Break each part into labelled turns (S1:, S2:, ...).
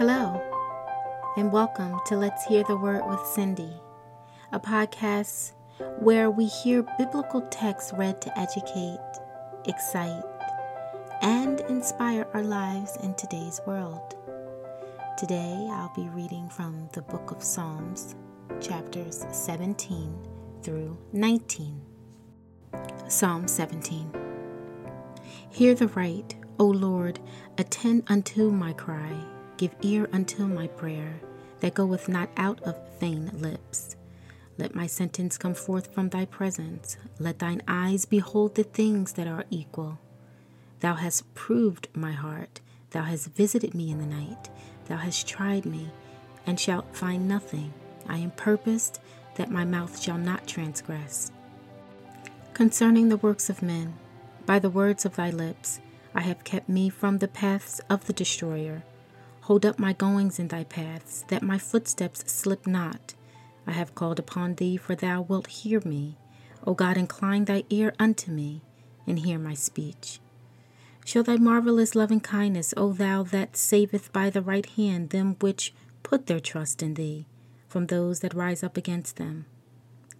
S1: Hello, and welcome to Let's Hear the Word with Cindy, a podcast where we hear biblical texts read to educate, excite, and inspire our lives in today's world. Today I'll be reading from the book of Psalms, chapters 17 through 19. Psalm 17 Hear the right, O Lord, attend unto my cry. Give ear unto my prayer, that goeth not out of vain lips. Let my sentence come forth from thy presence. Let thine eyes behold the things that are equal. Thou hast proved my heart. Thou hast visited me in the night. Thou hast tried me, and shalt find nothing. I am purposed that my mouth shall not transgress. Concerning the works of men, by the words of thy lips, I have kept me from the paths of the destroyer. Hold up my goings in thy paths, that my footsteps slip not. I have called upon thee, for thou wilt hear me. O God, incline thy ear unto me, and hear my speech. Show thy marvelous loving kindness, O thou that saveth by the right hand them which put their trust in thee, from those that rise up against them.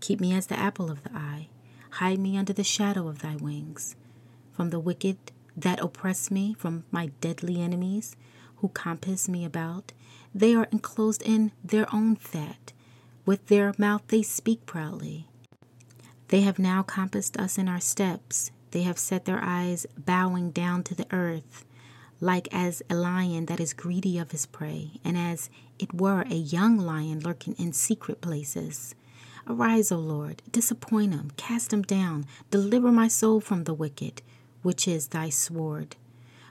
S1: Keep me as the apple of the eye. Hide me under the shadow of thy wings. From the wicked that oppress me, from my deadly enemies, who compass me about. They are enclosed in their own fat. With their mouth they speak proudly. They have now compassed us in our steps. They have set their eyes bowing down to the earth, like as a lion that is greedy of his prey, and as it were a young lion lurking in secret places. Arise, O Lord, disappoint them, cast them down, deliver my soul from the wicked, which is thy sword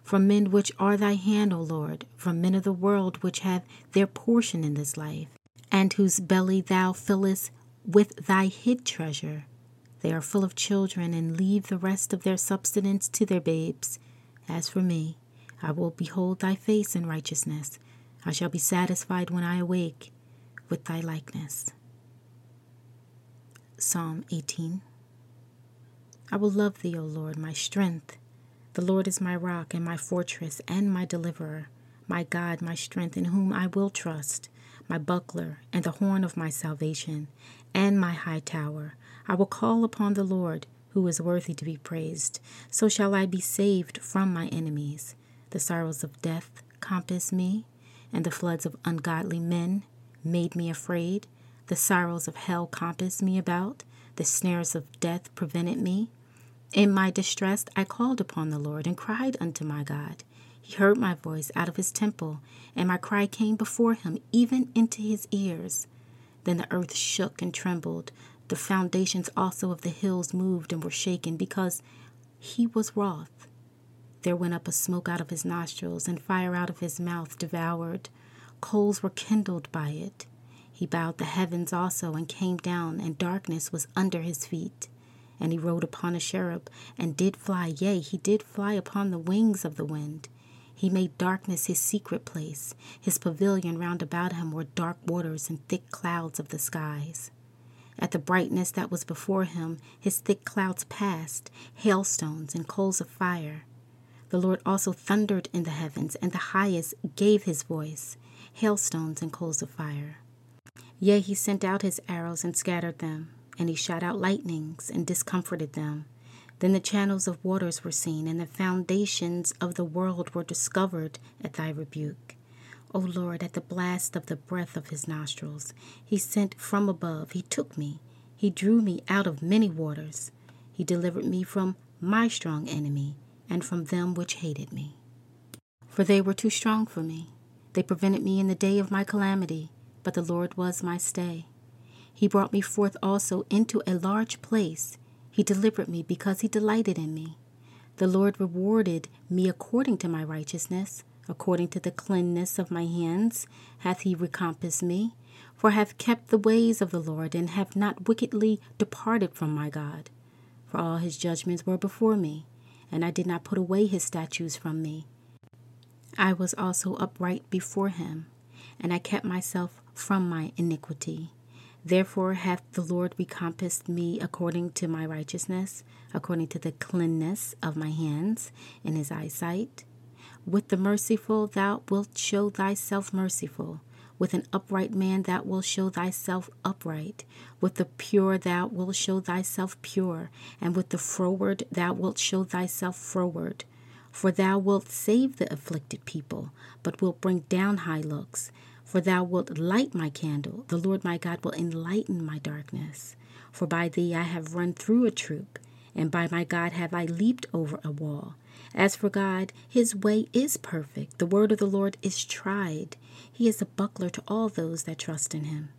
S1: from men which are thy hand, O Lord, from men of the world which have their portion in this life, and whose belly thou fillest with thy hid treasure. They are full of children, and leave the rest of their substance to their babes. As for me, I will behold thy face in righteousness. I shall be satisfied when I awake with thy likeness. Psalm 18 I will love thee, O Lord, my strength. The Lord is my rock and my fortress and my deliverer, my God, my strength, in whom I will trust, my buckler and the horn of my salvation, and my high tower. I will call upon the Lord, who is worthy to be praised. So shall I be saved from my enemies. The sorrows of death compass me, and the floods of ungodly men made me afraid. The sorrows of hell compassed me about. The snares of death prevented me. In my distress, I called upon the Lord and cried unto my God. He heard my voice out of his temple, and my cry came before him, even into his ears. Then the earth shook and trembled. The foundations also of the hills moved and were shaken, because he was wroth. There went up a smoke out of his nostrils, and fire out of his mouth devoured. Coals were kindled by it. He bowed the heavens also, and came down, and darkness was under his feet. And he rode upon a cherub, and did fly, yea, he did fly upon the wings of the wind. He made darkness his secret place. His pavilion round about him were dark waters and thick clouds of the skies. At the brightness that was before him, his thick clouds passed, hailstones and coals of fire. The Lord also thundered in the heavens, and the highest gave his voice, hailstones and coals of fire. Yea, he sent out his arrows and scattered them and he shot out lightnings and discomforted them. Then the channels of waters were seen, and the foundations of the world were discovered at thy rebuke. O Lord, at the blast of the breath of his nostrils, he sent from above, he took me, he drew me out of many waters. He delivered me from my strong enemy and from them which hated me. For they were too strong for me. They prevented me in the day of my calamity, but the Lord was my stay. He brought me forth also into a large place. He delivered me because he delighted in me. The Lord rewarded me according to my righteousness, according to the cleanness of my hands hath he recompensed me. For I have kept the ways of the Lord, and have not wickedly departed from my God. For all his judgments were before me, and I did not put away his statutes from me. I was also upright before him, and I kept myself from my iniquity. Therefore hath the Lord recompensed me according to my righteousness, according to the cleanness of my hands in his eyesight. With the merciful thou wilt show thyself merciful. With an upright man thou wilt show thyself upright. With the pure thou wilt show thyself pure. And with the froward thou wilt show thyself froward. For thou wilt save the afflicted people, but wilt bring down high looks. For thou wilt light my candle. The Lord my God will enlighten my darkness. For by thee I have run through a troop, and by my God have I leaped over a wall. As for God, his way is perfect. The word of the Lord is tried. He is a buckler to all those that trust in him.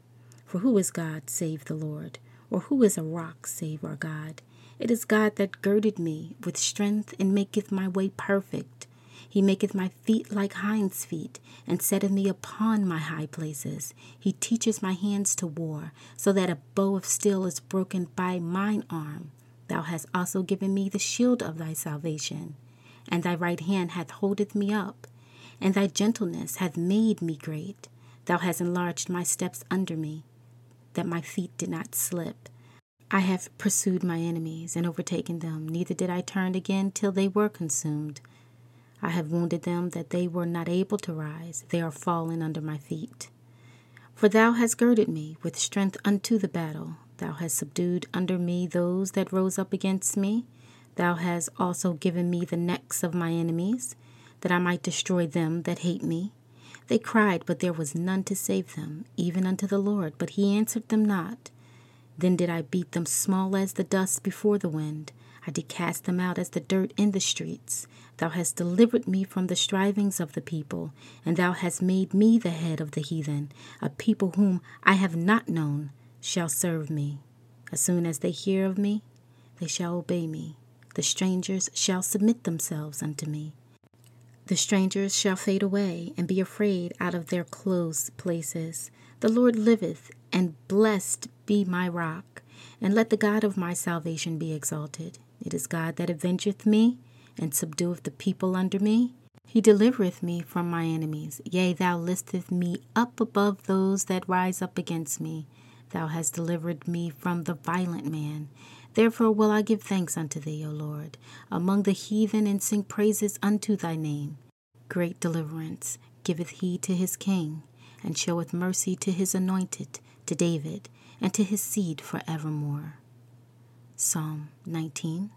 S1: For who is God save the Lord? Or who is a rock save our God? It is God that girded me with strength and maketh my way perfect. He maketh my feet like hinds' feet, and setteth me upon my high places. He teaches my hands to war, so that a bow of steel is broken by mine arm. Thou hast also given me the shield of thy salvation and thy right hand hath holdeth me up, and thy gentleness hath made me great. Thou hast enlarged my steps under me, that my feet did not slip. I have pursued my enemies and overtaken them, neither did I turn again till they were consumed. I have wounded them that they were not able to rise, they are fallen under my feet. For thou hast girded me with strength unto the battle, thou hast subdued under me those that rose up against me. Thou hast also given me the necks of my enemies, that I might destroy them that hate me. They cried, but there was none to save them, even unto the Lord, but he answered them not. Then did I beat them small as the dust before the wind. I did cast them out as the dirt in the streets. Thou hast delivered me from the strivings of the people, and thou hast made me the head of the heathen. A people whom I have not known shall serve me. As soon as they hear of me, they shall obey me. The strangers shall submit themselves unto me. The strangers shall fade away and be afraid out of their close places. The Lord liveth, and blessed be my rock, and let the God of my salvation be exalted. It is God that avengeth me, and subdueth the people under me. He delivereth me from my enemies. Yea, thou liftest me up above those that rise up against me. Thou hast delivered me from the violent man. Therefore will I give thanks unto thee, O Lord, among the heathen, and sing praises unto thy name. Great deliverance giveth he to his king, and showeth mercy to his anointed, to David, and to his seed for evermore. Psalm 19.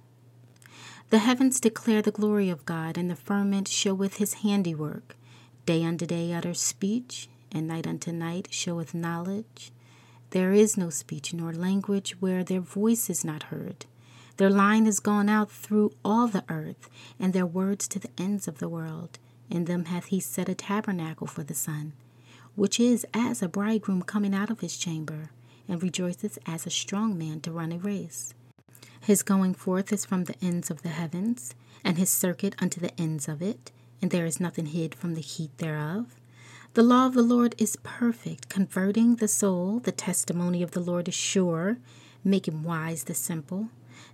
S1: The heavens declare the glory of God, and the firmament showeth his handiwork. Day unto day utters speech, and night unto night showeth knowledge. There is no speech nor language where their voice is not heard. Their line is gone out through all the earth, and their words to the ends of the world. In them hath he set a tabernacle for the sun, which is as a bridegroom coming out of his chamber, and rejoiceth as a strong man to run a race. His going forth is from the ends of the heavens, and his circuit unto the ends of it, and there is nothing hid from the heat thereof. The law of the Lord is perfect, converting the soul. The testimony of the Lord is sure, making wise the simple.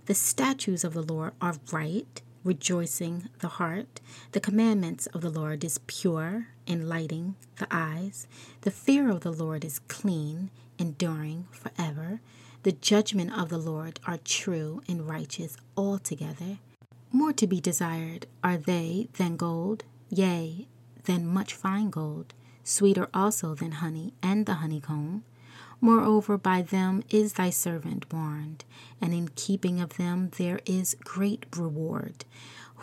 S1: The statutes of the Lord are right, rejoicing the heart. The commandments of the Lord is pure, enlightening the eyes. The fear of the Lord is clean, enduring forever. The judgment of the Lord are true and righteous altogether. More to be desired are they than gold, yea, than much fine gold sweeter also than honey and the honeycomb. Moreover, by them is thy servant warned, and in keeping of them there is great reward.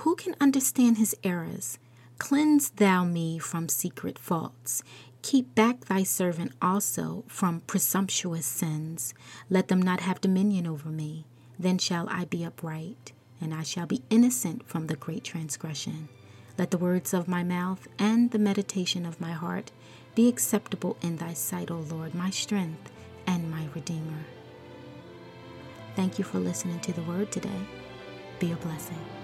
S1: Who can understand his errors? Cleanse thou me from secret faults. Keep back thy servant also from presumptuous sins. Let them not have dominion over me. Then shall I be upright, and I shall be innocent from the great transgression. Let the words of my mouth and the meditation of my heart be acceptable in thy sight, O Lord, my strength and my Redeemer. Thank you for listening to the word today. Be a blessing.